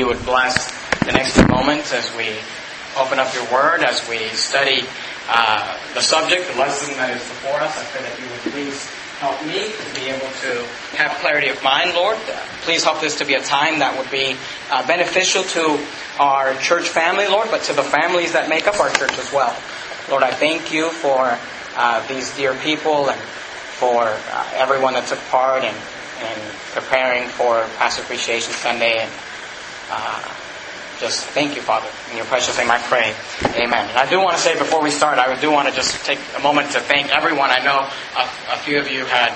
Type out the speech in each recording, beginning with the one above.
you would bless the next few moments as we open up your word, as we study uh, the subject, the lesson that is before us. I pray that you would please help me to be able to have clarity of mind, Lord. Please help this to be a time that would be uh, beneficial to our church family, Lord, but to the families that make up our church as well. Lord, I thank you for uh, these dear people and for uh, everyone that took part in, in preparing for Pastor Appreciation Sunday. And uh, just thank you, Father. In your precious name I pray. Amen. And I do want to say before we start, I do want to just take a moment to thank everyone. I know a, a few of you had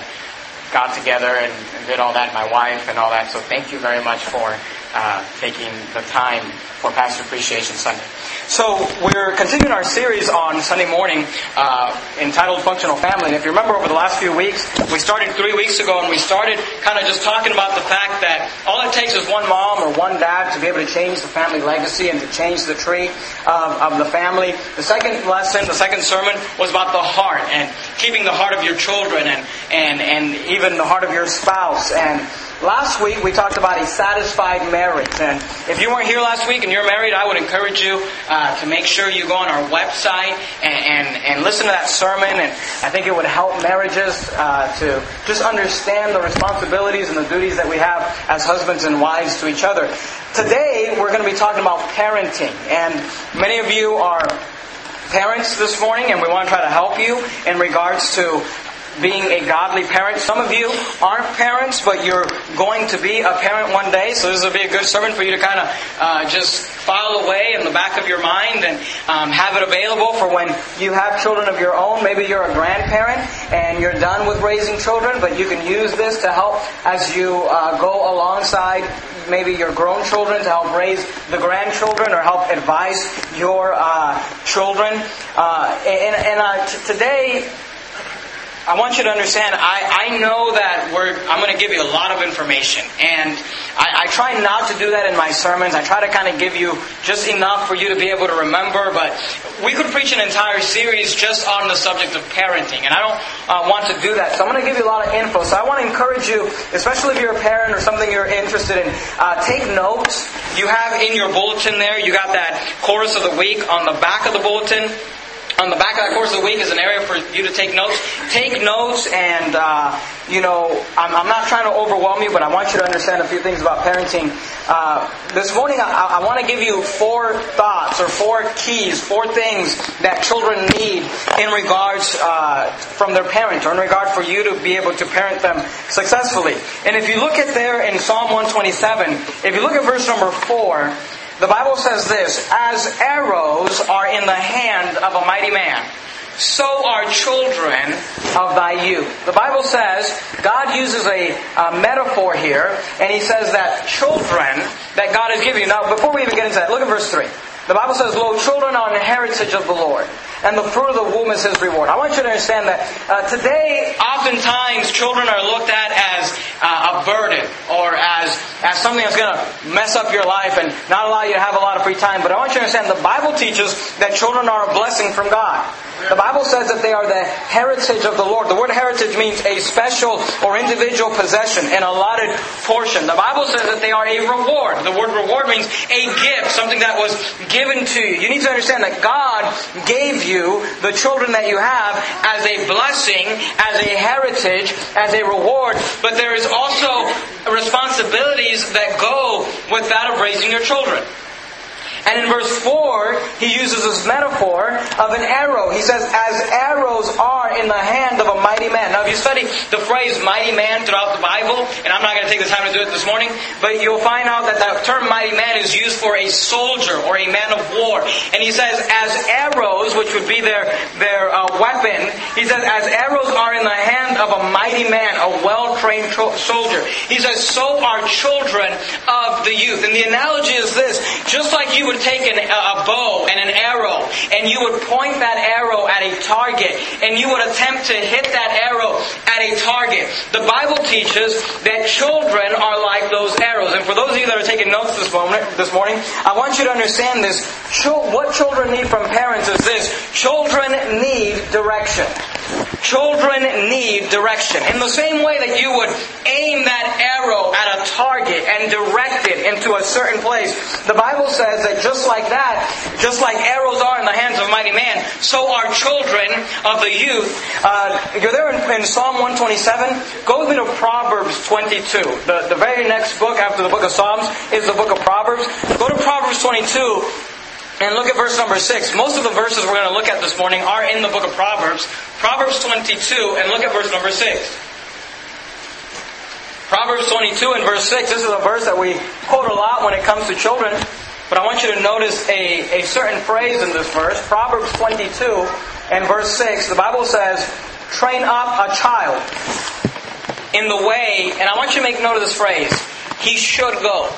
got together and, and, did all that, my wife and all that. So thank you very much for uh, taking the time for Pastor Appreciation Sunday. So we're continuing our series on Sunday morning uh, entitled Functional Family. And if you remember over the last few weeks, we started three weeks ago and we started kind of just talking about the fact that all it takes is one mom or one dad to be able to change the family legacy and to change the tree of, of the family. The second lesson, the second sermon was about the heart and keeping the heart of your children and, and, and even the heart of your spouse and Last week we talked about a satisfied marriage, and if you weren't here last week and you're married, I would encourage you uh, to make sure you go on our website and, and, and, listen to that sermon. And I think it would help marriages uh, to just understand the responsibilities and the duties that we have as husbands and wives to each other. Today we're going to be talking about parenting, and many of you are parents this morning, and we want to try to help you in regards to being a godly parent. Some of you aren't parents, but you're going to be a parent one day, so this will be a good sermon for you to kind of uh, just file away in the back of your mind and um, have it available for when you have children of your own. Maybe you're a grandparent and you're done with raising children, but you can use this to help as you uh, go alongside maybe your grown children to help raise the grandchildren or help advise your uh, children. And, and uh, t- today, I want you to understand, I, I know that we're, I'm going to give you a lot of information. And I, I try not to do that in my sermons. I try to kind of give you just enough for you to be able to remember. But we could preach an entire series just on the subject of parenting. And I don't uh, want to do that. So I'm going to give you a lot of info. So I want to encourage you, especially if you're a parent or something you're interested in, uh, take notes. You have in your bulletin there, you got that chorus of the week on the back of the bulletin. On the back of that course of the week is an area for you to take notes. Take notes, and uh, you know, I'm, I'm, not trying to overwhelm you, but I want you to understand a few things about parenting. Uh, this morning, I, I want to give you four thoughts or four keys, four things that children need in regards uh, from their parent, or in regard for you to be able to parent them successfully. And if you look at there in Psalm 127, if you look at verse number four. The Bible says this As arrows are in the hand of a mighty man, so are children of thy youth. The Bible says God uses a, a, metaphor here, and he says that children that God has given you. Now, before we even get into that, look at verse 3. The Bible says, Lo, children are an heritage of the Lord, and the fruit of the womb is his reward. I want you to understand that uh, today, oftentimes, children are looked at as uh, a burden or as, as something that's going to mess up your life and not allow you to have a lot of free time. But I want you to understand the Bible teaches that children are a blessing from God. The Bible says that they are the heritage of the Lord. The word heritage means a special or individual possession, an allotted portion. The Bible says that they are a reward. The word reward means a gift, something that was given to you. You need to understand that God gave you the children that you have as a blessing, as a heritage, as a reward, but there is also responsibilities that go with that of raising your children. And in verse 4, he uses this metaphor of an arrow. He says, as arrows are in the hand of a mighty man. Now, if you study the phrase mighty man throughout the Bible, and I'm not going to take the time to do it this morning, but you'll find out that the term mighty man is used for a soldier or a man of war. And he says, as arrows, which would be their, their uh, weapon, he says, as arrows are in the hand of a mighty man, a well-trained soldier. He says, so are children of the youth. And the analogy is this, just like you would would take an, a bow and an arrow and you would point that arrow at a target and you would attempt to hit that arrow at a target. The Bible teaches that children are like those arrows. And for those of you that are taking notes this moment, this morning, I want you to understand this. What children need from parents is this. Children need direction. Children need direction. In the same way that you would aim that arrow at a target and direct it into a certain place, the Bible says that just like that, just like arrows are in the hands of a mighty man, so are children of the youth. Uh, you're there in, in, Psalm 127. Go with me to Proverbs 22. The, the very next book after the book of Psalms is the book of Proverbs. Go to Proverbs 22 and look at verse number 6. Most of the verses we're going to look at this morning are in the book of Proverbs. Proverbs 22, and look at verse number 6. Proverbs 22 and verse 6. This is a verse that we quote a lot when it comes to children. But I want you to notice a, a certain phrase in this verse. Proverbs 22 and verse 6. The Bible says, train up a child in the way, and I want you to make note of this phrase, he should go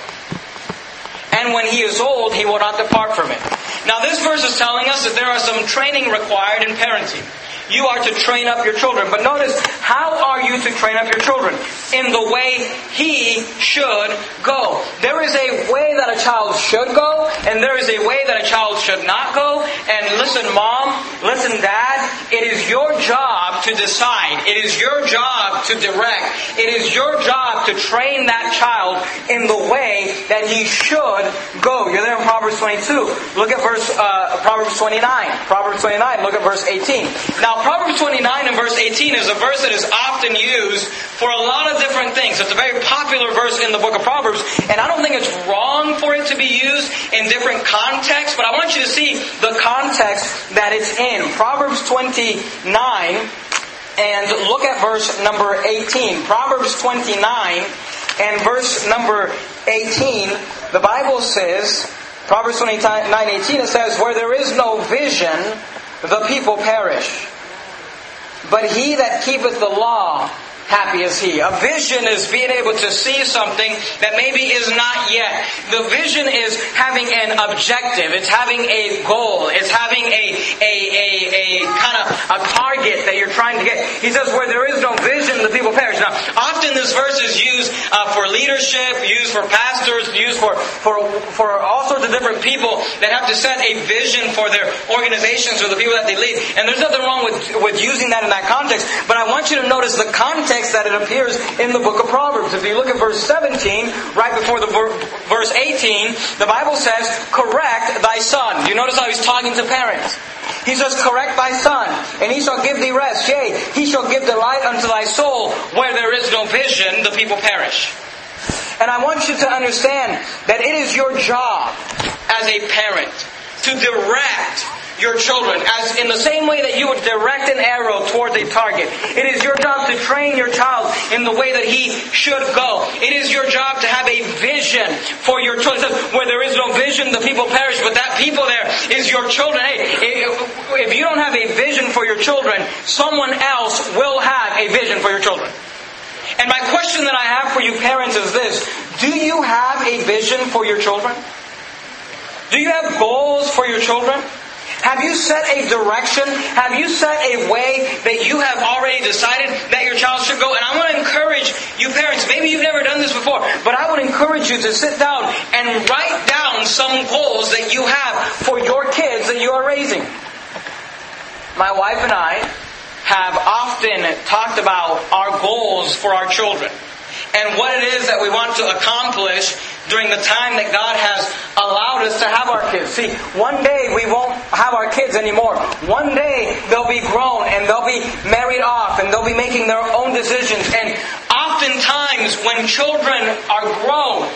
and when he is old, he will not depart from it. Now, this verse is telling us that there are some training required in parenting. You are to train up your children. But notice, how are you to train up your children? In the way he should go. There is a way that a child should go, and there is a way that a child should not go. And listen, mom, listen, dad, it is your job to decide. It is your job to direct. It is your job to train that child in the way that he should go. You're there in Proverbs 22. Look at verse uh, Proverbs 29. Proverbs 29. Look at verse 18. Now, Proverbs 29 and verse 18 is a verse that is often used for a lot of different things. It's a very popular verse in the book of Proverbs, and I don't think it's wrong for it to be used in different contexts, but I want you to see the context that it's in. Proverbs 29 and look at verse number 18. Proverbs 29 and verse number 18, the Bible says, Proverbs 29 18, it says, Where there is no vision, the people perish. But he that keepeth the law, happy is he. A vision is being able to see something that maybe is not yet. The vision is having an objective. It's having a goal. It's having a, a, a, a kind of a target that you're trying to get. He says, where there is no vision, the people perish. Now, often this verse is used uh, for leadership, used for pastors, used for, for, for all sorts of different people that have to set a vision for their organizations or the people that they lead. And there's nothing wrong with, with using that in that context. But I want you to notice the context that it appears in the book of Proverbs. If you look at verse 17, right before the ver- verse 18, the Bible says, correct thy son. You notice how he's talking to parents. He says, correct thy son, and he shall give thee rest. Yea, he shall give delight unto thy soul. Where there is no vision, the people perish. And I want you to understand that it is your job as a parent to direct your children, as in the same way that you would direct an arrow towards a target. It is your job to train your child in the way that he should go. It is your job to have a vision for your children. Where there is no vision, the people perish, but that people there is your children. Hey, if you don't have a vision for your children, someone else will have a vision for your children. And my question that I have for you parents is this. Do you have a vision for your children? Do you have goals for your children? Have you set a direction? Have you set a way that you have already decided that your child should go? And I want to encourage you parents, maybe you've never done this before, but I would encourage you to sit down and write down some goals that you have for your kids that you are raising. My wife and I have often talked about our goals for our children and what it is that we want to accomplish during the time that God has allowed us to have our kids. See, one day we won't have our kids anymore. One day they'll be grown and they'll be married off and they'll be making their own decisions. And oftentimes when children are grown,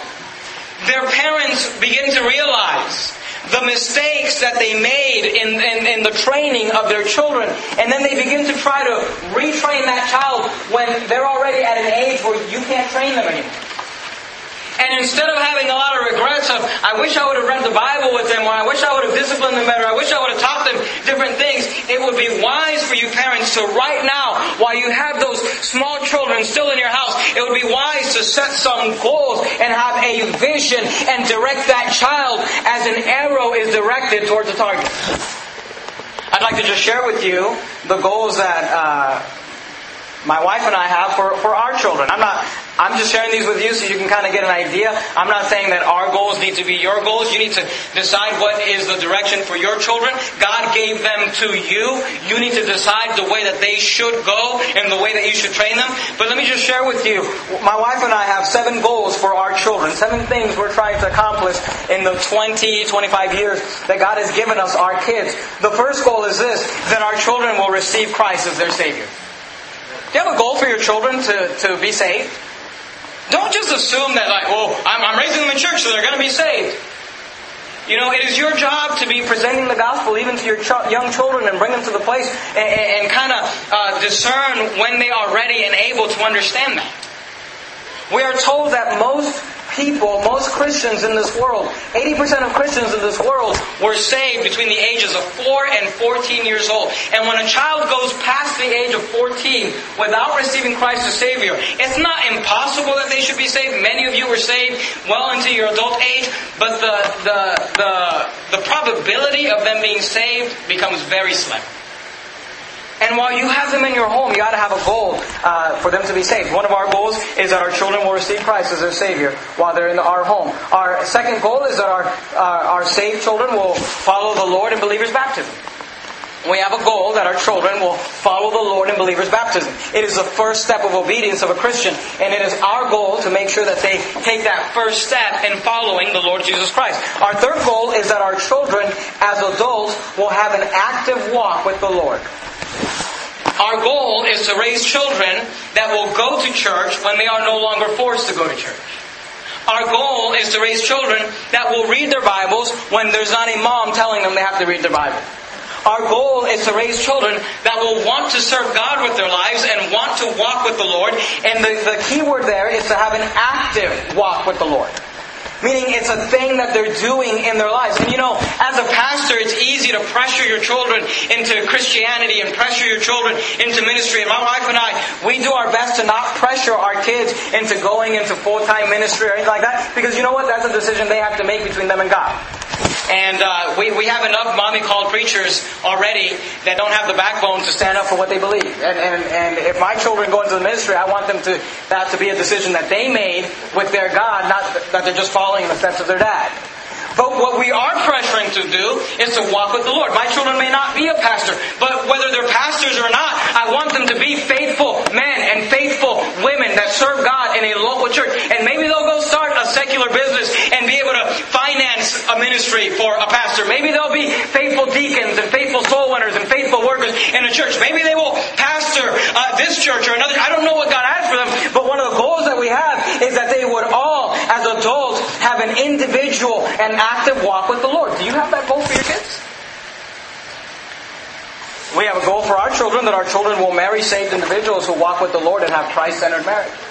their parents begin to realize the mistakes that they made in, in, in, the training of their children. And then they begin to try to retrain that child when they're already at an age where you can't train them anymore. And instead of having a lot of regrets of, I wish I would have read the Bible with them, or I wish I would have disciplined them better, I wish I would have taught them different things, it would be wise for you parents to right now, while you have those small children still in your house, it would be wise to set some goals and have a vision and direct that child as an arrow is directed towards a target. I'd like to just share with you the goals that uh, my wife and I have for, for our children. I'm not I'm just sharing these with you so you can kind of get an idea. I'm not saying that our goals need to be your goals. You need to decide what is the direction for your children. God gave them to you. You need to decide the way that they should go and the way that you should train them. But let me just share with you. My wife and I have seven goals for our children. Seven things we're trying to accomplish in the 20, 25 years that God has given us, our kids. The first goal is this, that our children will receive Christ as their Savior. Do you have a goal for your children to, to be saved? Don't just assume that, like, well, I'm, I'm raising them in church, so they're going to be saved. You know, it is your job to be presenting the gospel even to your ch- young children and bring them to the place and, and, and kind of uh, discern when they are ready and able to understand that. We are told that most people, most Christians in this world, 80% of Christians in this world were saved between the ages of 4 and 14 years old. And when a child goes past the age of 14 without receiving Christ as Savior, it's not impossible that they should be saved. Many of you were saved well into your adult age, but the, the, the, the probability of them being saved becomes very slim. And while you have them in your home, you got to have a goal uh, for them to be saved. One of our goals is that our children will receive Christ as their Savior while they're in our home. Our second goal is that our, uh, our saved children will follow the Lord in believers' baptism. We have a goal that our children will follow the Lord in believers' baptism. It is the first step of obedience of a Christian, and it is our goal to make sure that they take that first step in following the Lord Jesus Christ. Our third goal is that our children, as adults, will have an active walk with the Lord. Our goal is to raise children that will go to church when they are no longer forced to go to church. Our goal is to raise children that will read their Bibles when there's not a mom telling them they have to read their Bible. Our goal is to raise children that will want to serve God with their lives and want to walk with the Lord. And the, the key word there is to have an active walk with the Lord. Meaning it's a thing that they're doing in their lives. And you know, as a pastor, it's easy to pressure your children into Christianity and pressure your children into ministry. And my wife and I, we do our best to not pressure our kids into going into full-time ministry or anything like that. Because you know what? That's a decision they have to make between them and God. And uh, we, we have enough mommy called preachers already that don't have the backbone to stand up for what they believe. And, and, and if my children go into the ministry, I want them to that to be a decision that they made with their God, not that they're just following in the steps of their dad. But what we are pressuring to do is to walk with the Lord. My children may not be a pastor, but whether they're pastors or not, I want them to be faithful men and faithful women that serve God in a local church. And maybe they'll go start a secular business and finance a ministry for a pastor. Maybe they'll be faithful deacons and faithful soul winners and faithful workers in a church. Maybe they will pastor uh, this church or another. I don't know what God has for them, but one of the goals that we have is that they would all, as adults, have an individual and active walk with the Lord. Do you have that goal for your kids? We have a goal for our children that our children will marry saved individuals who walk with the Lord and have Christ centered marriages.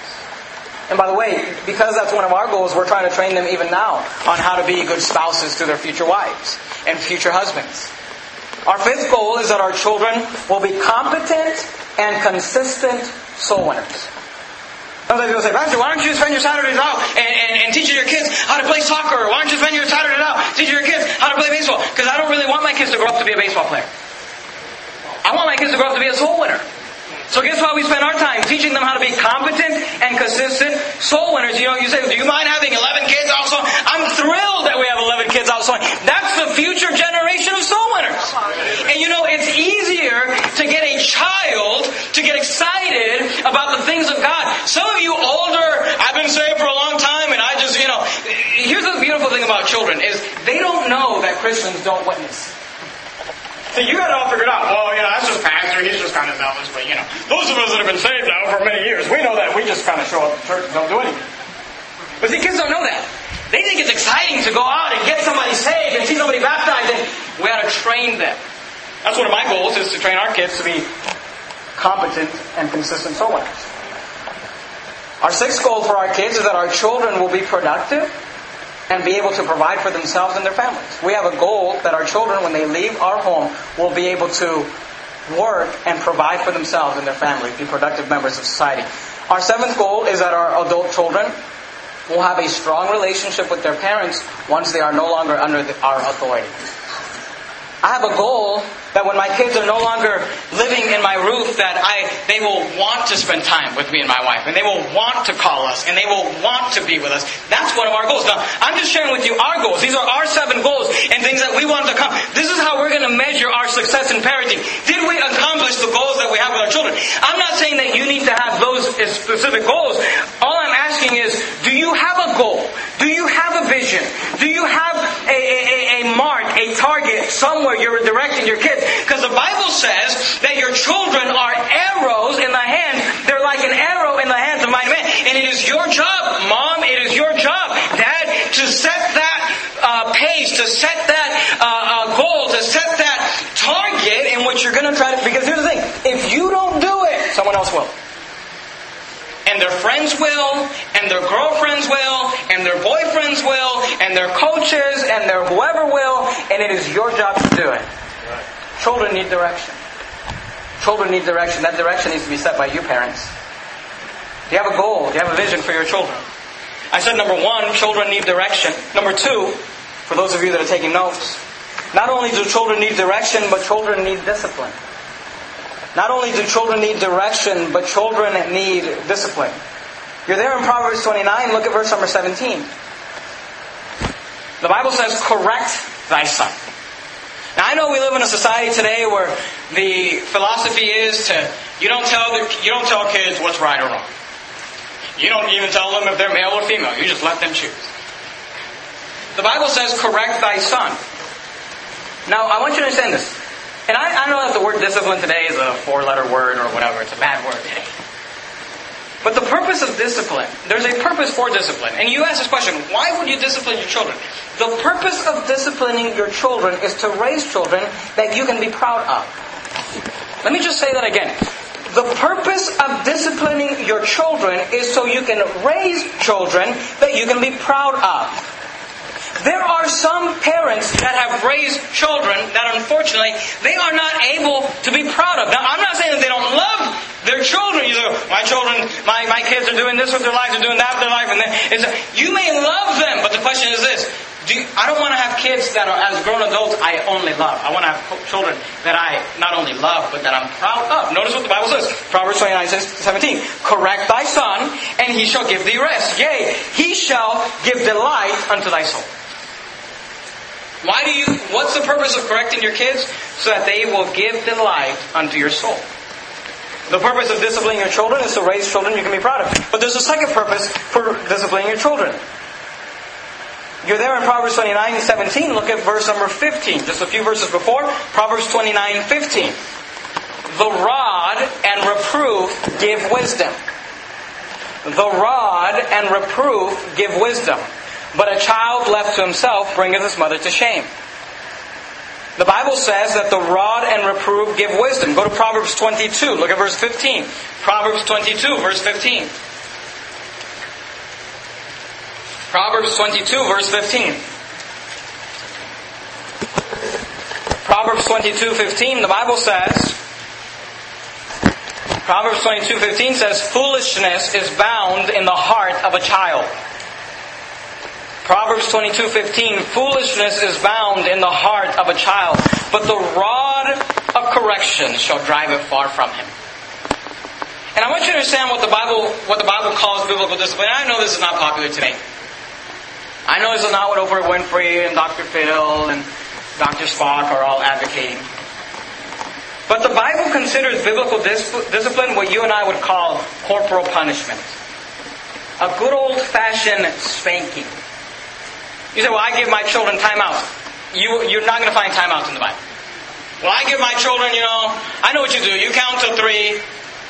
And by the way, because that's one of our goals, we're trying to train them even now on how to be good spouses to their future wives and future husbands. Our fifth goal is that our children will be competent and consistent soul winners. Sometimes people say, Pastor, why don't you spend your Saturdays out and, and, and teaching your kids how to play soccer? Why don't you spend your Saturdays out teaching your kids how to play baseball? Because I don't really want my kids to grow up to be a baseball player. I want my kids to grow up to be a soul winner. So guess why we spend our time teaching them how to be competent and consistent soul winners. You know, you say, do you mind having 11 kids also? I'm thrilled that we have 11 kids also. That's the future generation of soul winners. And you know, it's easier to get a child to get excited about the things of God. Some of you older, I've been saved for a long time and I just, you know, here's the beautiful thing about children is they don't know that Christians don't witness. So you got it all figured out. Well, you know, that's just pastor. He's just kind of zealous. But, you know, those of us that have been saved now for many years, we know that. We just kind of show up to church and don't do anything. But see, kids don't know that. They think it's exciting to go out and get somebody saved and see somebody baptized. And we got to train them. That's one of my goals is to train our kids to be competent and consistent soul winners. Our sixth goal for our kids is that our children will be productive and be able to provide for themselves and their families. We have a goal that our children, when they leave our home, will be able to work and provide for themselves and their family, be productive members of society. Our seventh goal is that our adult children will have a strong relationship with their parents once they are no longer under the, our authority. I have a goal That when my kids are no longer living in my roof, that I, they will want to spend time with me and my wife, and they will want to call us, and they will want to be with us. That's one of our goals. Now, I'm just sharing with you our goals. These are our seven goals and things that we want to come. This is how we're going to measure our success in parenting. Did we accomplish the goals that we have with our children? I'm not saying that you need to have those specific goals. All I'm asking is, do you have a goal? Do you have a vision? Do you have a, a, a mark, a target somewhere you're directing your kids? Because the Bible says that your children are arrows in the hand. They're like an arrow in the hands of mighty man. And it is your job, mom, it is your job, dad, to set that uh, pace, to set that uh, uh, goal, to set that target in which you're going to try to. Because here's the thing if you don't do it, someone else will and their friends will, and their girlfriends will, and their boyfriends will, and their coaches, and their whoever will, and it is your job to do it. Children need direction. Children need direction. That direction needs to be set by you parents. Do you have a goal? Do you have a vision for your children? I said number one, children need direction. Number two, for those of you that are taking notes, not only do children need direction, but children need discipline. Not only do children need direction, but children need discipline. You're there in Proverbs 29, look at verse number 17. The Bible says, correct thy son. Now I know we live in a society today where the philosophy is to you don't tell the, you don't tell kids what's right or wrong. You don't even tell them if they're male or female. You just let them choose. The Bible says, correct thy son. Now I want you to understand this. And I, I know that the word discipline today is a four-letter word or whatever. It's a bad word. But the purpose of discipline, there's a purpose for discipline. And you ask this question, why would you discipline your children? The purpose of disciplining your children is to raise children that you can be proud of. Let me just say that again. The purpose of disciplining your children is so you can raise children that you can be proud of. There are some parents that have raised children that unfortunately they are not able to be proud of. Now, I'm not saying that they don't love their children. You know, my children, my, my kids are doing this with their lives, they're doing that with their life. And it's, you may love them, but the question is this. Do you, I don't want to have kids that are, as grown adults, I only love. I want to have children that I not only love, but that I'm proud of. Notice what the Bible says. Proverbs 29, 17. Correct thy son, and he shall give thee rest. Yea, he shall give delight unto thy soul. Why do you, what's the purpose of correcting your kids? So that they will give delight unto your soul. The purpose of disciplining your children is to raise children you can be proud of. But there's a second purpose for disciplining your children. You're there in Proverbs 29, 17. Look at verse number 15. Just a few verses before. Proverbs 29, 15. The rod and reproof give wisdom. The rod and reproof give wisdom. But a child left to himself bringeth his mother to shame. The Bible says that the rod and reproof give wisdom. Go to Proverbs 22. Look at verse 15. Proverbs 22, verse 15. Proverbs 22, verse 15. Proverbs 22, 15, the Bible says, Proverbs 22, 15 says, Foolishness is bound in the heart of a child. Proverbs 22:15 Foolishness is bound in the heart of a child, but the rod of correction shall drive it far from him. And I want you to understand what the Bible what the Bible calls biblical discipline. I know this is not popular today. I know this is not what Oprah Winfrey and Dr. Phil and Dr. Spock are all advocating. But the Bible considers biblical discipline what you and I would call corporal punishment. A good old fashioned spanking. You say, well, I give my children timeouts. You, you're not going to find timeouts in the Bible. Well, I give my children, you know, I know what you do. You count to three.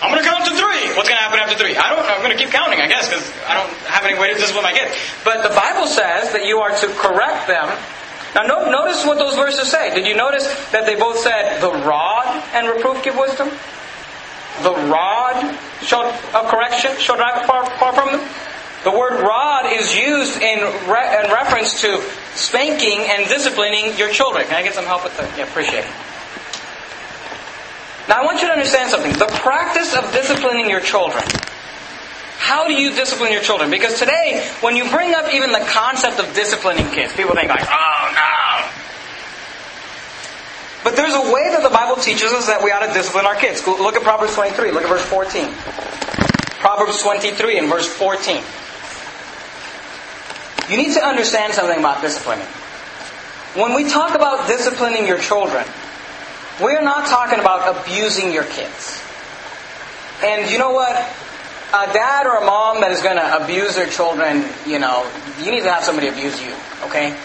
I'm going to count to three. What's going to happen after three? I don't know. I'm going to keep counting, I guess, because I don't have any way to discipline my kids. But the Bible says that you are to correct them. Now, no, notice what those verses say. Did you notice that they both said, the rod and reproof give wisdom? The rod of correction shall drive far, far from them? The word rod is used in, re- in reference to spanking and disciplining your children. Can I get some help with that? Yeah, appreciate it. Now, I want you to understand something. The practice of disciplining your children. How do you discipline your children? Because today, when you bring up even the concept of disciplining kids, people think like, oh no. But there's a way that the Bible teaches us that we ought to discipline our kids. Look at Proverbs 23. Look at verse 14. Proverbs 23 and verse 14. You need to understand something about disciplining. When we talk about disciplining your children, we're not talking about abusing your kids. And you know what? A dad or a mom that is going to abuse their children, you know, you need to have somebody abuse you, okay?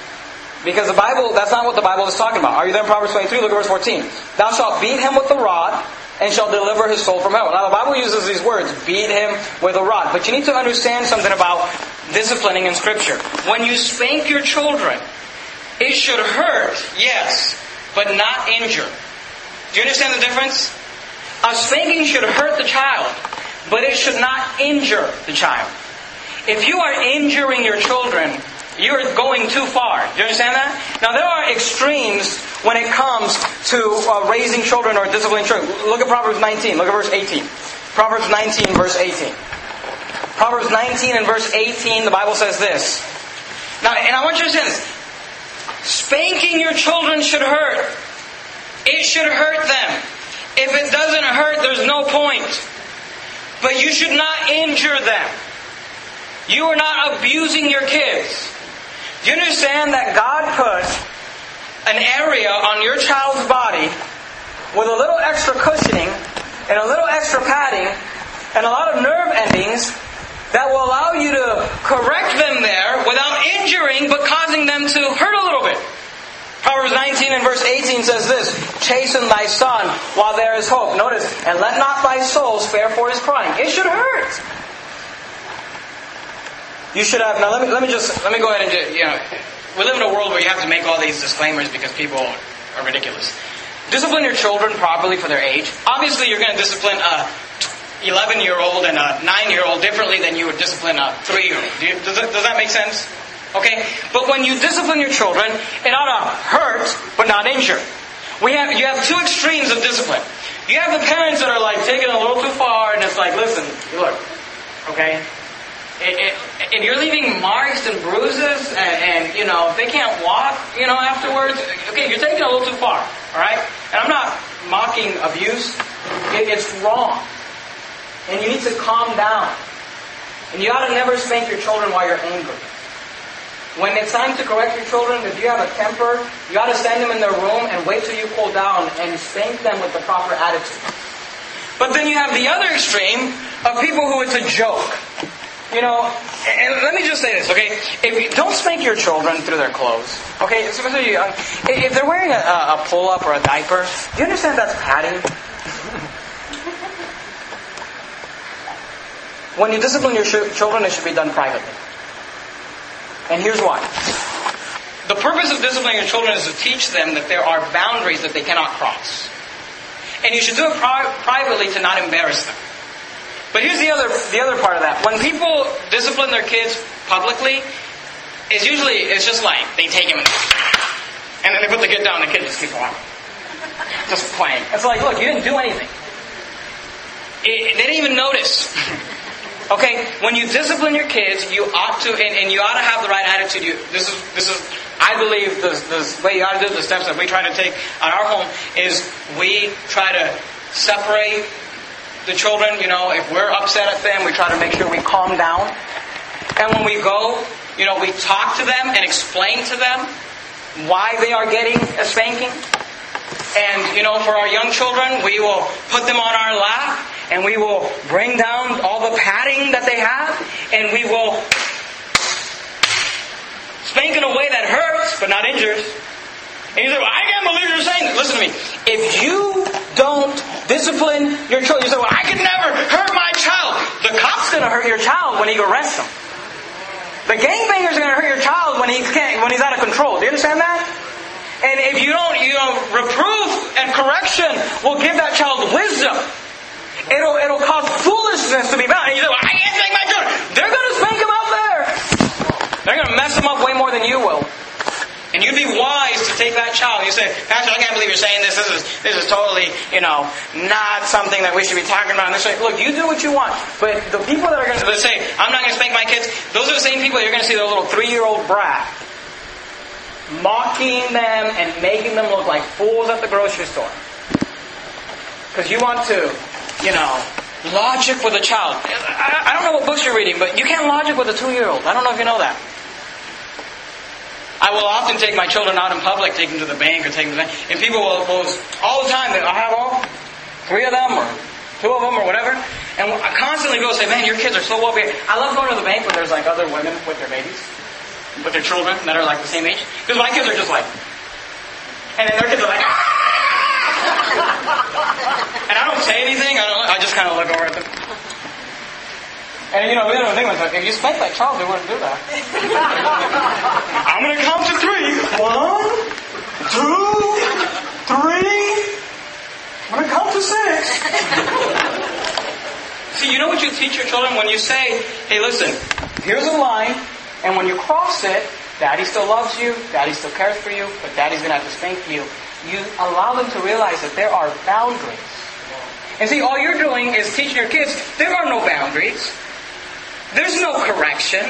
Because the Bible, that's not what the Bible is talking about. Are you there in Proverbs 23? Look at verse 14. Thou shalt beat him with the rod, and shall deliver his soul from hell. Now the Bible uses these words, beat him with a rod. But you need to understand something about disciplining in Scripture. When you spank your children, it should hurt, yes, but not injure. Do you understand the difference? A spanking should hurt the child, but it should not injure the child. If you are injuring your children, you're going too far. Do you understand that? Now, there are extremes when it comes to uh, raising children or disciplining children. Look at Proverbs 19. Look at verse 18. Proverbs 19, verse 18. Proverbs 19 and verse 18, the Bible says this. Now, and I want you to understand this. Spanking your children should hurt. It should hurt them. If it doesn't hurt, there's no point. But you should not injure them. You are not abusing your kids. Do you understand that God put an area on your child's body with a little extra cushioning and a little extra padding and a lot of nerve endings that will allow you to correct them there without injuring but causing them to hurt a little bit. Proverbs 19 and verse 18 says this, Chasten thy son while there is hope. Notice, and let not thy soul spare for his crying. It should hurt. You should have. Now let me let me just let me go ahead and do, you know. We live in a world where you have to make all these disclaimers because people are ridiculous. Discipline your children properly for their age. Obviously, you're going to discipline a 11 year old and a 9 year old differently than you would discipline a 3 year old. Do does, that, make sense? Okay? But when you discipline your children, it ought to hurt but not injure. We have, you have two extremes of discipline. You have the parents that are like taking a little too far and it's like, listen, look, okay? if you're leaving marks and bruises, and, and, you know they can't walk, you know afterwards, okay, you're taking it a little too far, all right? And I'm not mocking abuse; it, it's wrong, and you need to calm down. And you ought to never spank your children while you're angry. When it's time to correct your children, if you have a temper, you ought to send them in their room and wait till you cool down and spank them with the proper attitude. But then you have the other extreme of people who it's a joke. You know, and let me just say this, okay? If you, don't spank your children through their clothes, okay? Especially. Uh, if they're wearing a, a pull-up or a diaper, do you understand that's padding? When you discipline your children, it should be done privately. And here's why. The purpose of disciplining your children is to teach them that there are boundaries that they cannot cross. And you should do it pri- privately to not embarrass them. But here's the other the other part of that. When people discipline their kids publicly, it's usually it's just like they take him and then they put the kid down and the kid just keeps on. Just playing. It's like, look, you didn't do anything. It, they didn't even notice. okay, when you discipline your kids, you ought to, and, and, you ought to have the right attitude. You, this is, this is, I believe, the, the way you ought to do the steps that we try to take at our home is we try to separate the children, you know, if we're upset at them, we try to make sure we calm down. And when we go, you know, we talk to them and explain to them why they are getting a spanking. And, you know, for our young children, we will put them on our lap and we will bring down all the padding that they have and we will spank in a way that hurts but not injures. And you say, well, I can't believe you're saying that. Listen to me. If you don't discipline your children, you say, well, I could never hurt my child. The cop's going to hurt your child when he arrests him. The gangbanger's going to hurt your child when, he can't, when he's out of control. Do you understand that? And if you don't, you know, reproof and correction will give that child wisdom. It'll, it'll cause foolishness to be found. And you say, well, I can't spank my children. They're going to spank them out there. They're going to mess them up way more than you will. And you'd be wise to take that child. You say, Pastor, I can't believe you're saying this. This is this is totally, you know, not something that we should be talking about. And they say, look, you do what you want. But the people that are going to say, I'm not going to spank my kids, those are the same people you're going to see the little three-year-old brat mocking them and making them look like fools at the grocery store. Because you want to, you know, logic with a child. I, I don't know what books you're reading, but you can't logic with a two year old. I don't know if you know that. I will often take my children out in public, take them to the bank or take them to the bank, and people will, all the time, I have all three of them or two of them or whatever, and I constantly go say, man, your kids are so well behaved. I love going to the bank when there's like other women with their babies, with their children that are like the same age, because my kids are just like, and then their kids are like, and I don't say anything, I, don't, I just kind of look over at them. And you know, the other thing was like, if you spank that child, they wouldn't do that. I'm gonna count to three. One, two, three. I'm gonna count to six. See, you know what you teach your children when you say, hey, listen, here's a line, and when you cross it, daddy still loves you, daddy still cares for you, but daddy's gonna have to spank you. You allow them to realize that there are boundaries. And see, all you're doing is teaching your kids there are no boundaries. There's no correction.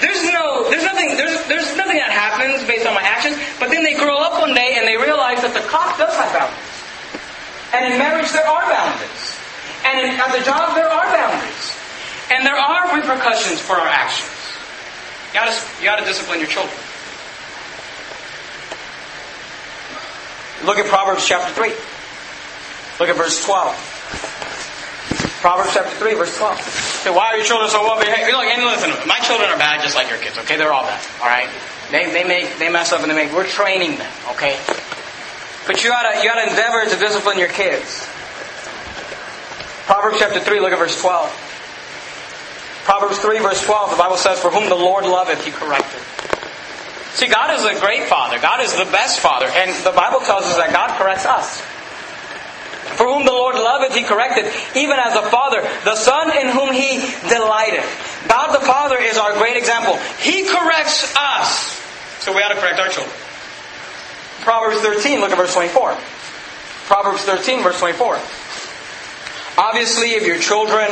There's no, there's nothing, there's, there's nothing that happens based on my actions. But then they grow up one day and they realize that the cop does have boundaries. And in marriage there are boundaries. And in, at the job there are boundaries. And there are repercussions for our actions. You gotta, you gotta discipline your children. Look at Proverbs chapter 3. Look at verse 12. Proverbs chapter 3, verse 12. Say, why are your children so well behaved? you Look, and listen, my children are bad just like your kids, okay? They're all bad, alright? They, they make, they mess up and they make, we're training them, okay? But you gotta, you gotta endeavor to discipline your kids. Proverbs chapter 3, look at verse 12. Proverbs 3, verse 12, the Bible says, For whom the Lord loveth, he correcteth. See, God is a great Father. God is the best Father. And the Bible tells us that God corrects us. For whom the Lord loveth, he corrected, even as a father, the Son in whom he delighteth. God the Father is our great example. He corrects us. So we ought to correct our children. Proverbs 13, look at verse 24. Proverbs 13, verse 24. Obviously, if your children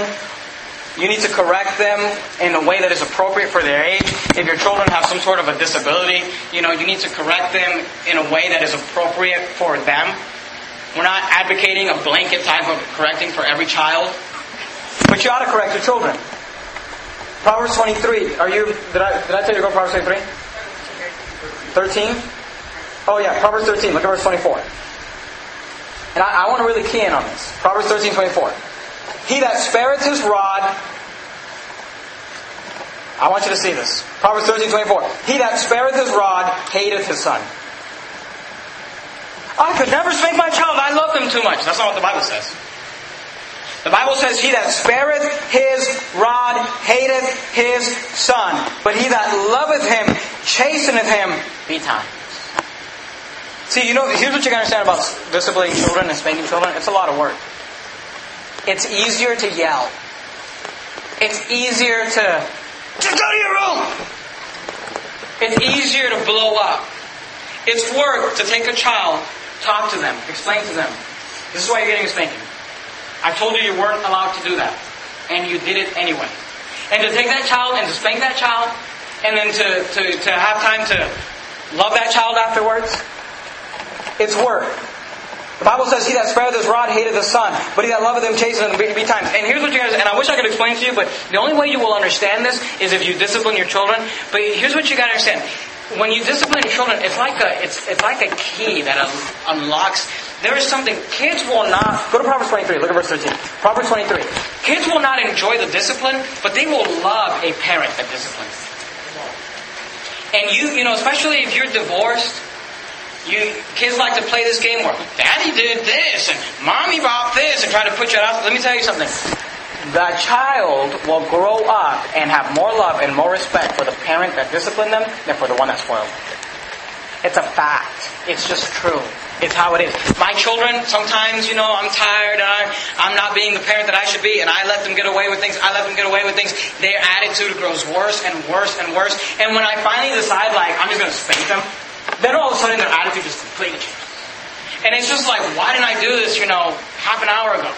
you need to correct them in a way that is appropriate for their age. If your children have some sort of a disability, you know, you need to correct them in a way that is appropriate for them. We're not advocating a blanket type of correcting for every child. But you ought to correct your children. Proverbs 23. Are you, did I, did I tell you to go Proverbs 23? 13? Oh yeah, Proverbs 13. Look at verse 24. And I, I want to really key in on this. Proverbs 13, 24. He that spareth his rod, I want you to see this. Proverbs 13, 24. He that spareth his rod hateth his son. I could never spank my child. I love them too much. That's not what the Bible says. The Bible says, He that spareth his rod hateth his son, but he that loveth him chasteneth him betimes. See, you know, here's what you gotta understand about disciplining children and spanking children. It's a lot of work. It's easier to yell. It's easier to, just go to your room. It's easier to blow up. It's work to take a child, talk to them, explain to them. This is why you're getting a spanking. I told you you weren't allowed to do that. And you did it anyway. And to take that child and to spank that child, and then to, to, to have time to love that child afterwards, it's work. The Bible says, He that spareth his rod hateth the son, but he that loveth him chasteneth him betimes. And here's what you guys, and I wish I could explain to you, but the only way you will understand this is if you discipline your children. But here's what you gotta understand. When you discipline children, it's like a, it's, it's like a key that unlocks. There is something, kids will not, go to Proverbs 23, look at verse 13. Proverbs 23. Kids will not enjoy the discipline, but they will love a parent that disciplines. And you, you know, especially if you're divorced, you kids like to play this game where daddy did this and mommy bought this and try to put you out. Let me tell you something. The child will grow up and have more love and more respect for the parent that disciplined them than for the one that spoiled them. It's a fact. It's just true. It's how it is. My children, sometimes, you know, I'm tired I'm, I'm not being the parent that I should be and I let them get away with things. I let them get away with things. Their attitude grows worse and worse and worse. And when I finally decide, like, I'm just going to spank them, then all of a sudden their attitude just completely changes. And it's just like, why didn't I do this, you know, half an hour ago?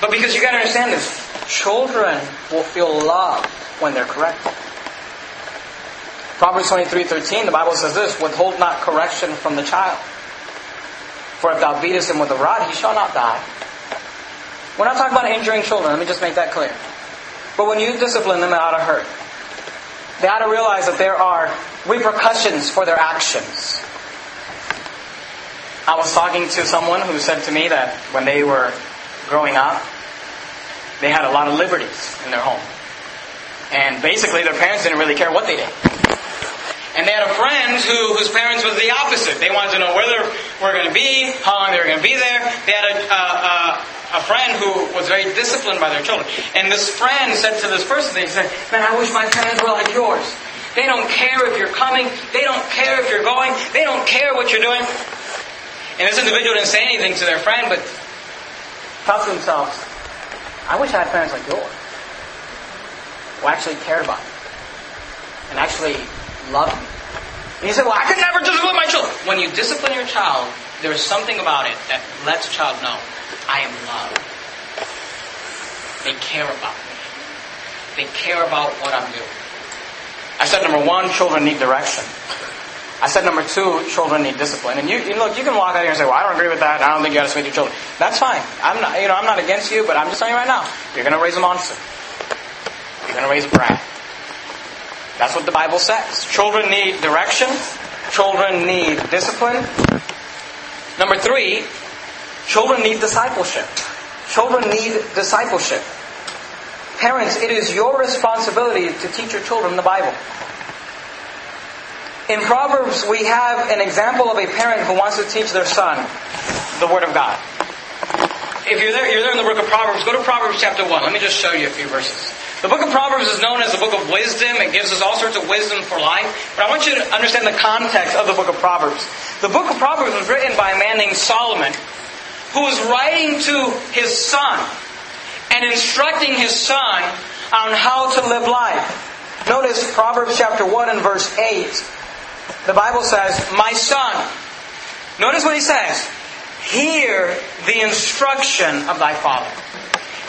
But because you gotta understand this, children will feel love when they're corrected. Proverbs 23 13, the Bible says this Withhold not correction from the child. For if thou beatest him with a rod, he shall not die. We're not talking about injuring children, let me just make that clear. But when you discipline them, it ought to hurt. They ought to realize that there are repercussions for their actions. I was talking to someone who said to me that when they were growing up, they had a lot of liberties in their home. And basically, their parents didn't really care what they did. And they had a friend who, whose parents was the opposite. They wanted to know where they were going to be, how long they were going to be there. They had a, a, a, friend who was very disciplined by their children. And this friend said to this person, they said, Man, I wish my parents were like yours. They don't care if you're coming. They don't care if you're going. They don't care what you're doing. And this individual didn't say anything to their friend, but thought to themselves, I wish I had parents like yours who actually cared about me and actually loved me. And you say, well, I could never discipline my children. When you discipline your child, there's something about it that lets a child know, I am loved. They care about me. They care about what I'm doing. I said number one, children need direction. I said number two, children need discipline. And you, you look, you can walk out here and say, "Well, I don't agree with that. I don't think you got to speak to children." That's fine. I'm not, you know, I'm not against you, but I'm just telling you right now, you're going to raise a monster. You're going to raise a brat. That's what the Bible says. Children need direction. Children need discipline. Number three, children need discipleship. Children need discipleship. Parents, it is your responsibility to teach your children the Bible. In Proverbs, we have an example of a parent who wants to teach their son the Word of God. If you're there, you're there in the book of Proverbs, go to Proverbs chapter 1. Let me just show you a few verses. The book of Proverbs is known as the book of wisdom. It gives us all sorts of wisdom for life. But I want you to understand the context of the book of Proverbs. The book of Proverbs was written by a man named Solomon who was writing to his son and instructing his son on how to live life. Notice Proverbs chapter 1 and verse 8. The Bible says, My son. Notice what he says. Hear the instruction of thy father.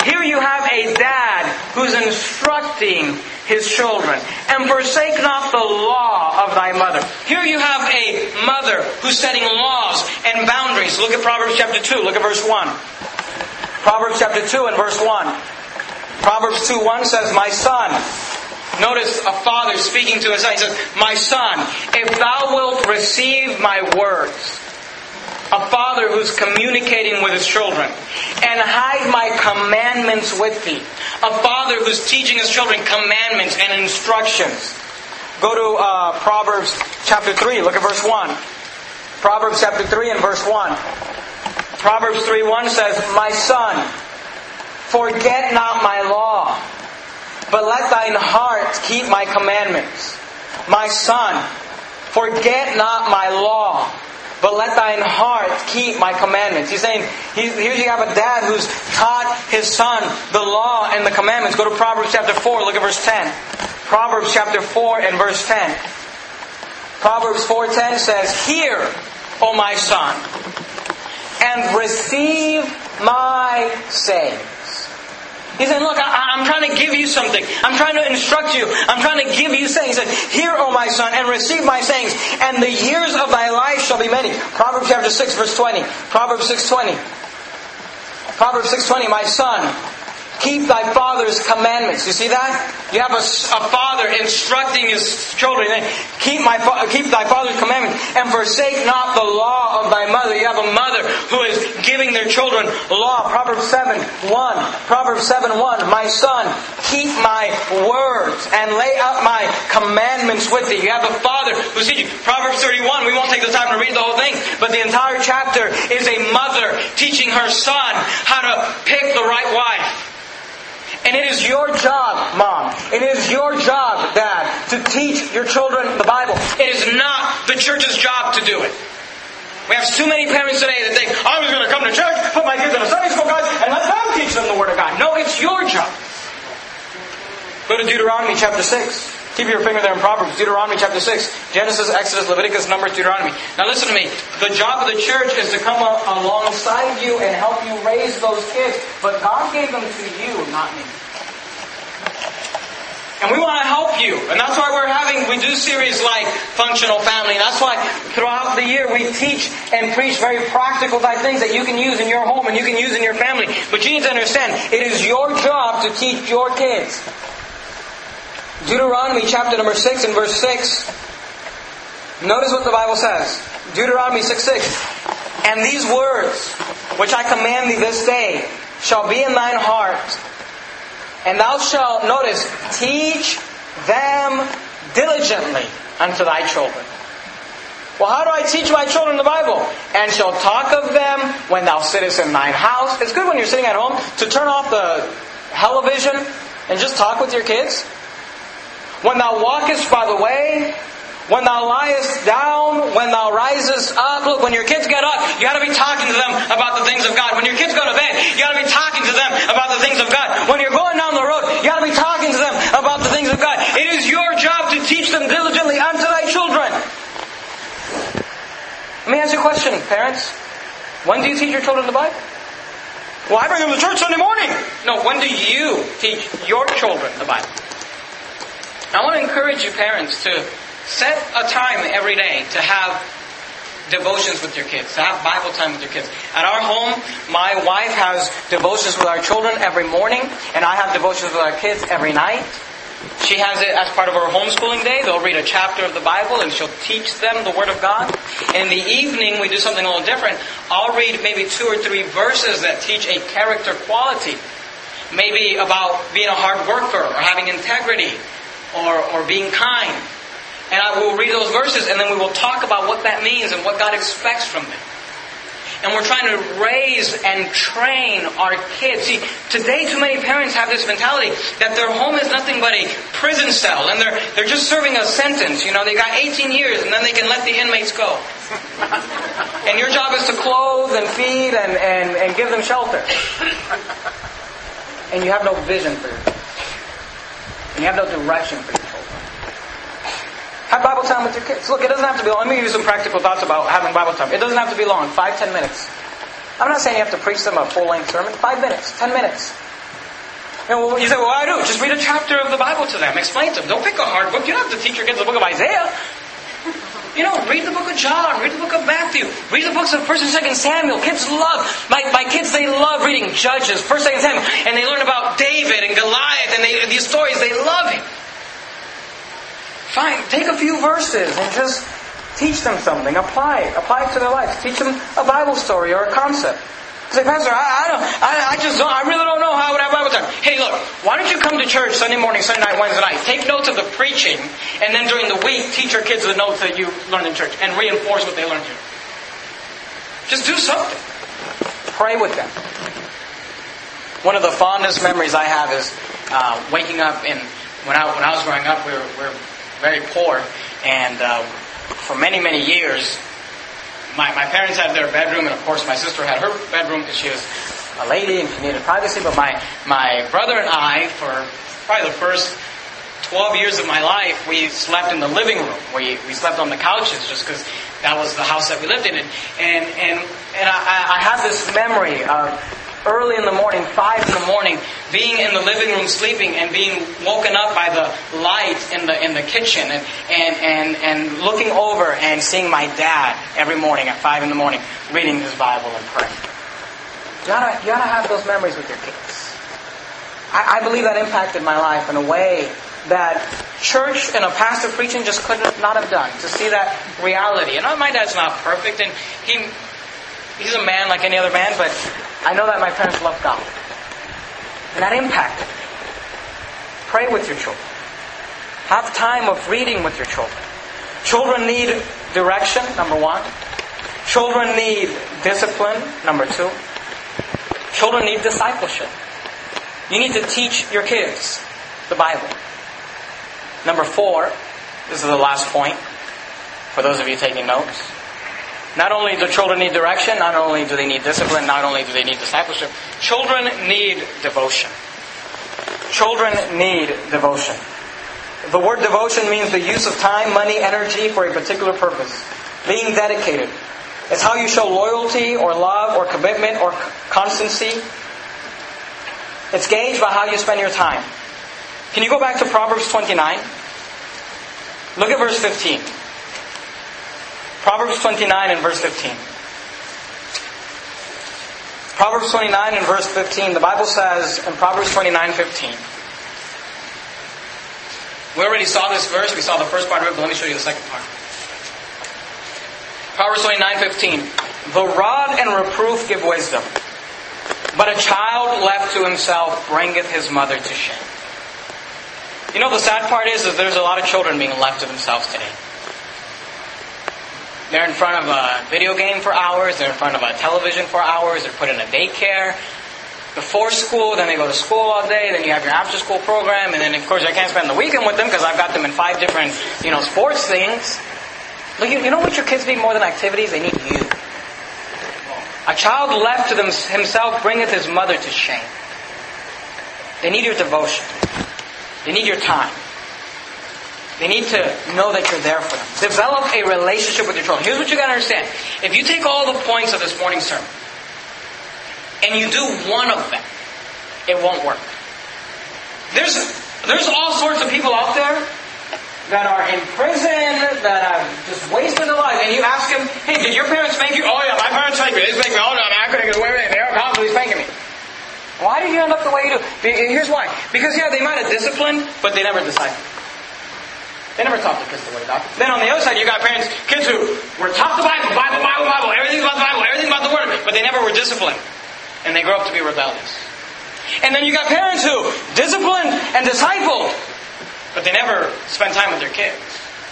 Here you have a dad who's instructing his children. And forsake not the law of thy mother. Here you have a mother who's setting laws and boundaries. Look at Proverbs chapter 2. Look at verse 1. Proverbs chapter 2 and verse 1. Proverbs 2 1 says, My son. Notice a father speaking to his son. He says, My son, if thou wilt receive my words a father who's communicating with his children, and hide my commandments with thee. A father who's teaching his children commandments and instructions. Go to uh, Proverbs chapter 3, look at verse 1. Proverbs chapter 3 and verse 1. Proverbs 3 1 says, My son, forget not my law, but let thine heart keep my commandments. My son, forget not my law, but let thine heart keep my commandments. He's saying, here you have a dad who's taught his son the law and the commandments. Go to Proverbs chapter 4, look at verse 10. Proverbs chapter 4 and verse 10. Proverbs 4.10 says, Hear, O my son, and receive my saying. He said, Look, I, am trying to give you something. I'm trying to instruct you. I'm trying to give you sayings. He said, Hear, O my son, and receive my sayings, and the years of thy life shall be many. Proverbs chapter 6, verse 20. Proverbs 6.20. Proverbs 6.20, My son, Keep thy father's commandments. You see that? You have a, a father instructing his children. Keep my keep thy father's commandments and forsake not the law of thy mother. You have a mother who is giving their children law. Proverbs 7 1. Proverbs 7 1. My son, keep my words and lay up my commandments with thee. You have a father who's teaching. Proverbs 31. We won't take the time to read the whole thing, but the entire chapter is a mother teaching her son how to pick the right wife. And it is your job, mom. It is your job, dad, to teach your children the Bible. It is not the church's job to do it. We have too many parents today that think, I'm just going to come to church, put my kids in a Sunday school class, and let them teach them the Word of God. No, it's your job. Go to Deuteronomy chapter 6. Keep your finger there in Proverbs, Deuteronomy chapter 6, Genesis, Exodus, Leviticus, Numbers, Deuteronomy. Now listen to me. The job of the church is to come alongside you and help you raise those kids. But God gave them to you, not me. And we want to help you. And that's why we're having, we do series like Functional Family. And that's why throughout the year we teach and preach very practical type things that you can use in your home and you can use in your family. But you need to understand, it is your job to teach your kids. Deuteronomy chapter number 6 and verse 6. Notice what the Bible says. Deuteronomy 6 6. And these words, which I command thee this day, shall be in thine heart and thou shalt, notice, teach them diligently unto thy children. Well, how do I teach my children the Bible? And shall talk of them when thou sittest in thine house. It's good when you're sitting at home to turn off the television and just talk with your kids. When thou walkest by the way, when thou liest down, when thou risest up. Look, when your kids get up, you gotta be talking to them about the things of God. When your kids go to bed, you gotta be talking to them about the things of God. When you're going down the road, you gotta be talking to them about the things of God. It is your job to teach them diligently unto thy children. Let me ask you a question, parents. When do you teach your children the Bible? Well, I bring them to church Sunday morning. No, when do you teach your children the Bible? I want to encourage you parents to Set a time every day to have devotions with your kids, to have Bible time with your kids. At our home, my wife has devotions with our children every morning, and I have devotions with our kids every night. She has it as part of her homeschooling day. They'll read a chapter of the Bible and she'll teach them the Word of God. In the evening, we do something a little different. I'll read maybe two or three verses that teach a character quality. Maybe about being a hard worker or having integrity or, or being kind. And I will read those verses and then we will talk about what that means and what God expects from them. And we're trying to raise and train our kids. See, today too many parents have this mentality that their home is nothing but a prison cell and they're, they're just serving a sentence. You know, they got 18 years and then they can let the inmates go. and your job is to clothe and feed and, and, and give them shelter. And you have no vision for your And you have no direction for your children. have Bible time with your kids. Look, it doesn't have to be long. Let me give you some practical thoughts about having Bible time. It doesn't have to be long. Five, ten minutes. I'm not saying you have to preach them a full-length sermon. Five minutes, ten minutes. Know, you say, well, I do. Just read a chapter of the Bible to them. Explain to them. Don't pick a hard book. You don't have to teach your kids the book of Isaiah. You know, read the book of John, read the book of Matthew, read the books of First and Second Samuel. Kids love my, my kids. They love reading Judges, First, and Second Samuel, and they learn about David and Goliath and they, these stories. They love it. Fine, take a few verses and just teach them something. Apply it. Apply it to their lives. Teach them a Bible story or a concept. Say, Pastor, I, I don't, I, I just don't, I really don't know how I would have Hey, look, why don't you come to church Sunday morning, Sunday night, Wednesday night? Take notes of the preaching, and then during the week, teach your kids the notes that you learned in church, and reinforce what they learned here. Just do something. Pray with them. One of the fondest memories I have is uh, waking up in when I when I was growing up. We were, we were very poor, and uh, for many, many years, my, my parents had their bedroom, and of course my sister had her bedroom because she was a lady and she needed privacy. But my my brother and I, for probably the first 12 years of my life, we slept in the living room. We, we slept on the couches just because that was the house that we lived in. And, and, and, and I, I have this memory of early in the morning, five in the morning, being in the living room sleeping and being woken up by the light in the in the kitchen and and and, and looking over and seeing my dad every morning at five in the morning reading his Bible and praying. You gotta you gotta have those memories with your kids. I, I believe that impacted my life in a way that church and a pastor preaching just could not have done. To see that reality. And my dad's not perfect, and he He's a man like any other man, but I know that my parents love God. And that impacted me. Pray with your children. Have time of reading with your children. Children need direction, number one. Children need discipline, number two. Children need discipleship. You need to teach your kids the Bible. Number four, this is the last point for those of you taking notes. Not only do children need direction, not only do they need discipline, not only do they need discipleship, children need devotion. Children need devotion. The word devotion means the use of time, money, energy for a particular purpose. Being dedicated. It's how you show loyalty or love or commitment or constancy. It's gauged by how you spend your time. Can you go back to Proverbs 29? Look at verse 15. Proverbs 29 and verse 15. Proverbs 29 and verse 15, the Bible says in Proverbs 29 15. We already saw this verse, we saw the first part of it, but let me show you the second part. Proverbs 29:15. The rod and reproof give wisdom, but a child left to himself bringeth his mother to shame. You know, the sad part is that there's a lot of children being left to themselves today. They're in front of a video game for hours, they're in front of a television for hours, they're put in a daycare. Before school, then they go to school all day, then you have your after school program, and then of course I can't spend the weekend with them because I've got them in five different, you know, sports things. Look, you, you know what your kids need more than activities? They need you. A child left to them, himself bringeth his mother to shame. They need your devotion. They need your time. They need to know that you're there for them. Develop a relationship with your children. Here's what you gotta understand. If you take all the points of this morning's sermon and you do one of them, it won't work. There's, there's all sorts of people out there that are in prison, that have just wasted their life, and you ask them, hey, did your parents spank you? Oh yeah, my parents spanked me. They spanked me. Oh no, I couldn't get away with it. They are constantly spanking me. Why did you end up the way you do? Here's why. Because yeah, they might have disciplined, but they never discipled. They never taught the kids the way God. Then on the other side, you got parents, kids who were taught the Bible, Bible, Bible, Bible, everything's about the Bible, everything's about the Word, but they never were disciplined. And they grow up to be rebellious. And then you got parents who disciplined and discipled, but they never spend time with their kids.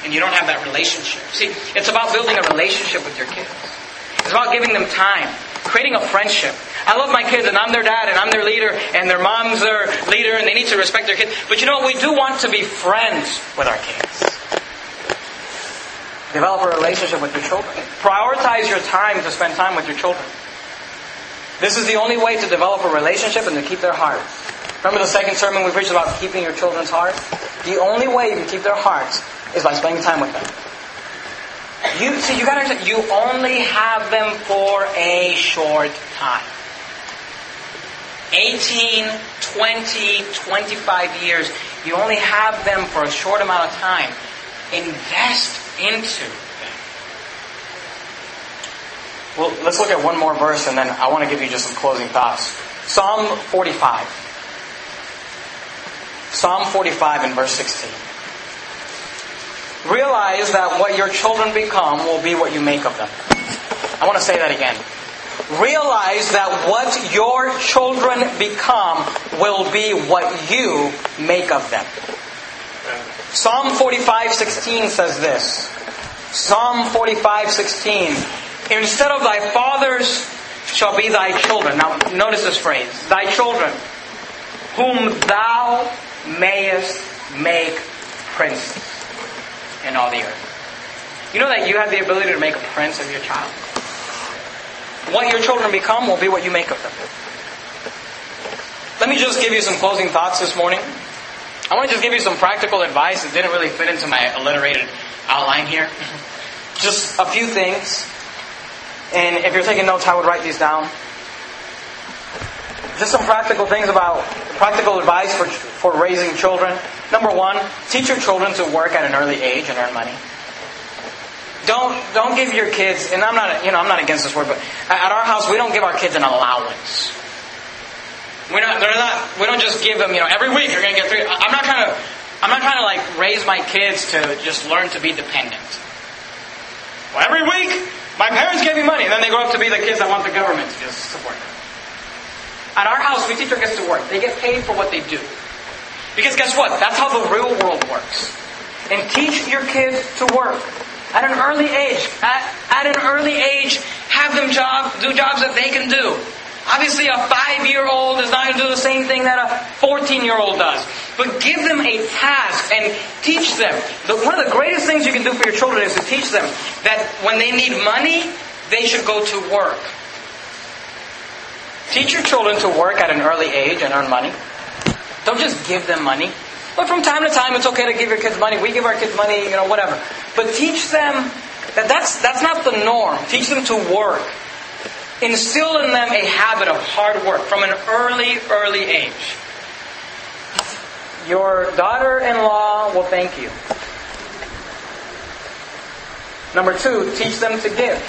And you don't have that relationship. See, it's about building a relationship with your kids. It's about giving them time, creating a friendship. I love my kids and I'm their dad and I'm their leader and their mom's their leader and they need to respect their kids. But you know? We do want to be friends with our kids. Develop a relationship with your children. Prioritize your time to spend time with your children. This is the only way to develop a relationship and to keep their hearts. Remember the second sermon we preached about keeping your children's hearts? The only way you can keep their hearts is by spending time with them. You see, you gotta understand, you only have them for a short time. 18, 20, 25 years. You only have them for a short amount of time. Invest into them. Well, let's look at one more verse and then I want to give you just some closing thoughts. Psalm 45. Psalm 45 and verse 16. Realize that what your children become will be what you make of them. I want to say that again realize that what your children become will be what you make of them. Psalm 45:16 says this. Psalm 45:16 Instead of thy fathers shall be thy children. Now notice this phrase. Thy children whom thou mayest make princes in all the earth. You know that you have the ability to make a prince of your child? What your children become will be what you make of them. Let me just give you some closing thoughts this morning. I want to just give you some practical advice that didn't really fit into my alliterated outline here. Just a few things. And if you're taking notes, I would write these down. Just some practical things about practical advice for, for raising children. Number one, teach your children to work at an early age and earn money. Don't don't give your kids. And I'm not you know I'm not against this word, but at our house we don't give our kids an allowance. We're not. They're not. We don't just give them. You know, every week you're going to get three. I'm not trying to. I'm not trying to like raise my kids to just learn to be dependent. Well, every week my parents gave me money, and then they grow up to be the kids that want the government to just support them. At our house, we teach our kids to work. They get paid for what they do. Because guess what? That's how the real world works. And teach your kids to work at an early age. At, at an early age, have them job, do jobs that they can do. Obviously, a five year old is not going to do the same thing that a 14 year old does. But give them a task and teach them. The, one of the greatest things you can do for your children is to teach them that when they need money, they should go to work. Teach your children to work at an early age and earn money. Don't just give them money. But from time to time, it's okay to give your kids money. We give our kids money, you know, whatever. But teach them that that's, that's not the norm. Teach them to work. Instill in them a habit of hard work from an early, early age. your daughter in law will thank you. Number two, teach them to give.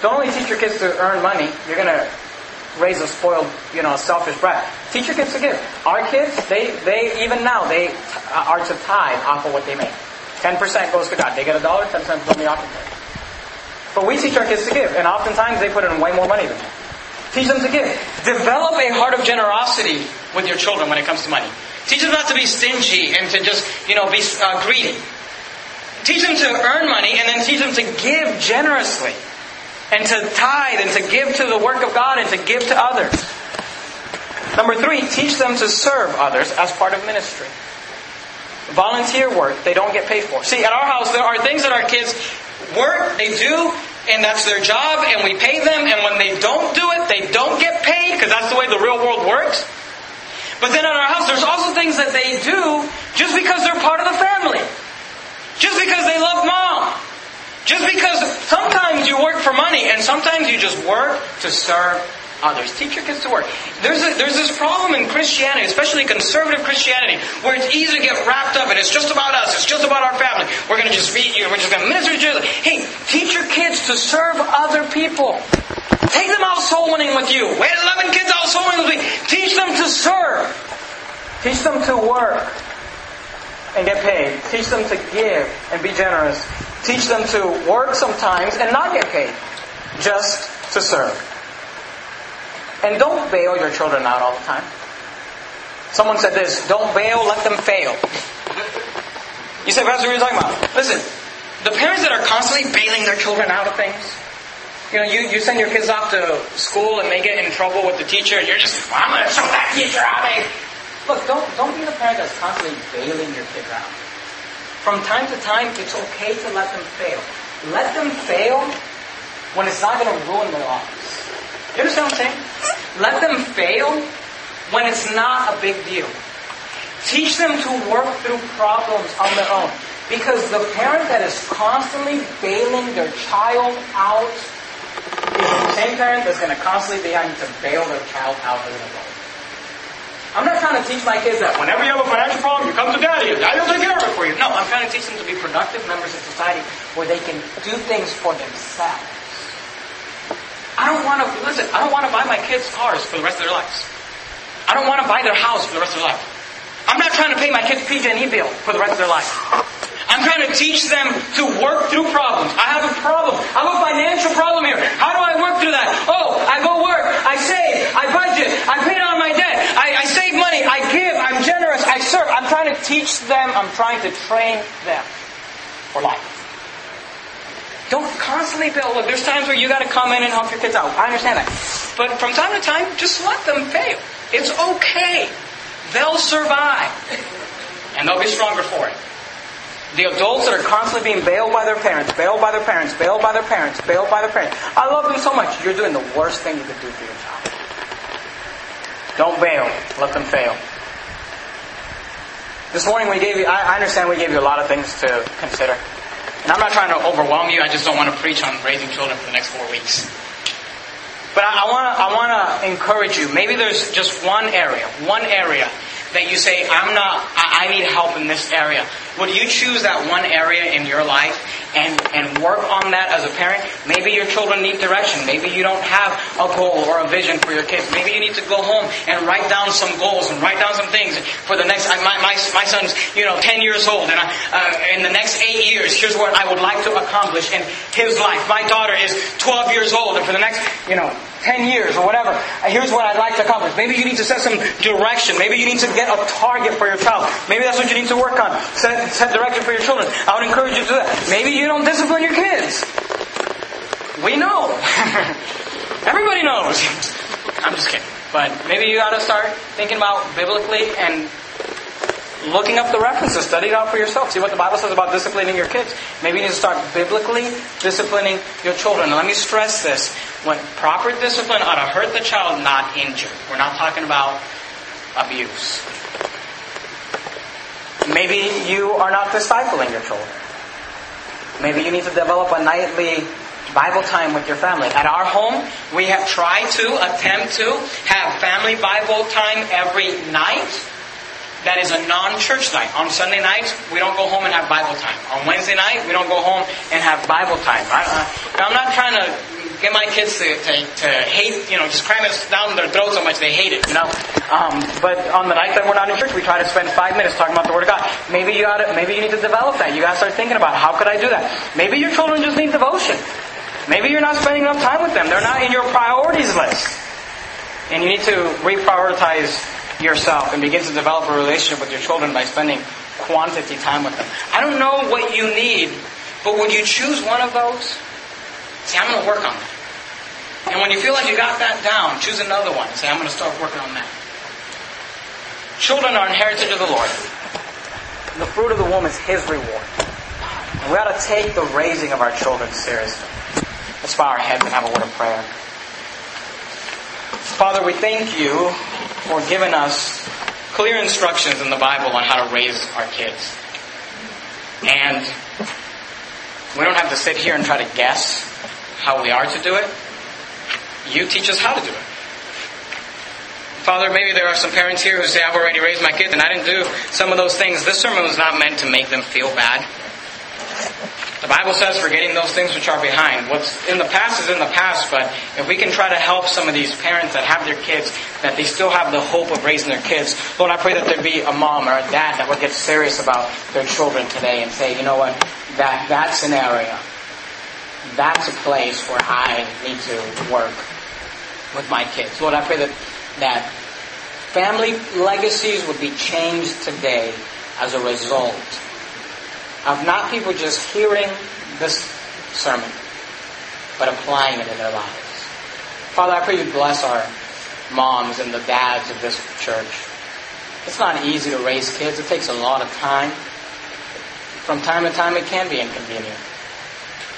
Don't only teach your kids to earn money, you're going to raise a spoiled, you know, selfish brat. Teach your kids to give. Our kids, they, they even now, they are to tithe off of what they make. 10% goes to God. They get a dollar, 10% from the offering. But we teach our kids to give, and oftentimes they put in way more money than that. Teach them to give. Develop a heart of generosity with your children when it comes to money. Teach them not to be stingy and to just, you know, be uh, greedy. Teach them to earn money and then teach them to give generously and to tithe and to give to the work of God and to give to others. Number three, teach them to serve others as part of ministry. Volunteer work they don't get paid for. See, at our house, there are things that our kids work, they do, and that's their job, and we pay them, and when they don't do it, they don't get paid, because that's the way the real world works. But then at our house, there's also things that they do just because they're part of the family. Just because they love mom. Just because sometimes you work for money and sometimes you just work to serve others. Teach your kids to work. There's, a, there's this problem in Christianity, especially conservative Christianity, where it's easy to get wrapped up and it's just about us, it's just about our family. We're going to just feed you, we're just going to minister to you. Hey, teach your kids to serve other people. Take them out soul winning with you. We had 11 kids out soul winning with me. Teach them to serve. Teach them to work and get paid. Teach them to give and be generous. Teach them to work sometimes and not get paid, just to serve. And don't bail your children out all the time. Someone said this don't bail, let them fail. You say, Pastor, what are you talking about? Listen, the parents that are constantly bailing their children out of things, you know, you, you send your kids off to school and they get in trouble with the teacher, and you're just, I'm going to show that teacher how they Look, don't, don't be the parent that's constantly bailing your kid out. From time to time, it's okay to let them fail. Let them fail when it's not going to ruin their lives. You understand what I'm saying? Let them fail when it's not a big deal. Teach them to work through problems on their own. Because the parent that is constantly bailing their child out is the same parent that's going to constantly be having to bail their child out as an adult. I'm not trying to teach my kids that whenever you have a financial problem, you come to daddy daddy will take care of it for you. No, I'm trying to teach them to be productive members of society where they can do things for themselves. I don't want to, listen, I don't want to buy my kids cars for the rest of their lives. I don't want to buy their house for the rest of their life. I'm not trying to pay my kids PG&E bill for the rest of their life. I'm trying to teach them to work through problems. I have a problem. I have a financial problem here. How do I work through that? Oh, I go work. I save. I budget. I pay. I money. I give. I'm generous. I serve. I'm trying to teach them. I'm trying to train them for life. Don't constantly build. Oh, look, there's times where you got to come in and help your kids out. I understand that. But from time to time, just let them fail. It's okay. They'll survive. And they'll be stronger for it. The adults that are constantly being bailed by their parents, bailed by their parents, bailed by their parents, bailed by their parents. I love them so much. You're doing the worst thing you could do for your child. Don't bail. Let them fail. This morning we gave you, I understand we gave you a lot of things to consider. And I'm not trying to overwhelm you. I just don't want to preach on raising children for the next four weeks. But I, I want to I want to encourage you. Maybe there's just one area, one area that you say, I'm not, I, I need help in this area. Would you choose that one area in your life and, and work on that as a parent? Maybe your children need direction. Maybe you don't have a goal or a vision for your kids. Maybe you need to go home and write down some goals and write down some things for the next, my, my, my son's, you know, 10 years old and I, uh, in the next eight years, here's what I would like to accomplish in his life. My daughter is 12 years old and for the next, you know, 10 years or whatever, uh, here's what I'd like to accomplish. Maybe you need to set some direction. Maybe you need to get a target for your child. Maybe that's what you need to work on. Set set direction for your children. I would encourage you to do that. Maybe you don't discipline your kids. We know. Everybody knows. I'm just kidding. But maybe you ought to start thinking about biblically and looking up the references, study it out for yourself. See what the Bible says about disciplining your kids. Maybe you need to start biblically disciplining your children. Let me stress this. When proper discipline ought to hurt the child, not injure. We're not talking about abuse. Maybe you are not discipling your children. Maybe you need to develop a nightly Bible time with your family. At our home, we have tried to attempt to have family Bible time every night. that is a non-church night. On Sunday nights, we don't go home and have Bible time. On Wednesday night, we don't go home and have Bible time. I, uh, am not trying to get my kids to, to, to, hate, you know, just cram it down their throat so much they hate it, you know. Um, but on the night that we're not in church, we try to spend five minutes talking about the Word of God. Maybe you ought to, maybe you need to develop that. You got to start thinking about how could I do that. Maybe your children just need devotion. Maybe you're not spending enough time with them. They're not in your priorities list. And you need to reprioritize yourself and begin to develop a relationship with your children by spending quantity time with them. I don't know what you need, but would you choose one of those? See, I'm going to work on that. And when you feel like you got that down, choose another one and say, I'm going to start working on that. Children are an heritage of the Lord. The fruit of the womb is His reward. And we ought to take the raising of our children seriously. Let's bow our heads and have a word of prayer. Father, we thank you for giving us clear instructions in the Bible on how to raise our kids. And we don't have to sit here and try to guess how we are to do it. You teach us how to do it. Father, maybe there are some parents here who say, I've already raised my kids and I didn't do some of those things. This sermon was not meant to make them feel bad. The Bible says forgetting those things which are behind. What's in the past is in the past, but if we can try to help some of these parents that have their kids, that they still have the hope of raising their kids, Lord, I pray that there be a mom or a dad that would get serious about their children today and say, you know what, that, that's an area, that's a place where I need to work with my kids. Lord, I pray that, that family legacies would be changed today as a result of not people just hearing this sermon, but applying it in their lives. Father, I pray you bless our moms and the dads of this church. It's not easy to raise kids. It takes a lot of time. From time to time, it can be inconvenient.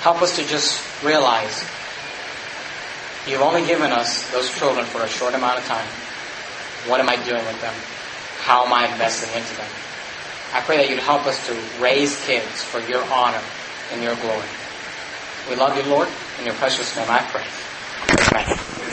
Help us to just realize you've only given us those children for a short amount of time. What am I doing with them? How am I investing into them? I pray that you'd help us to raise kids for your honor and your glory. We love you, Lord. In your precious name I pray. Amen.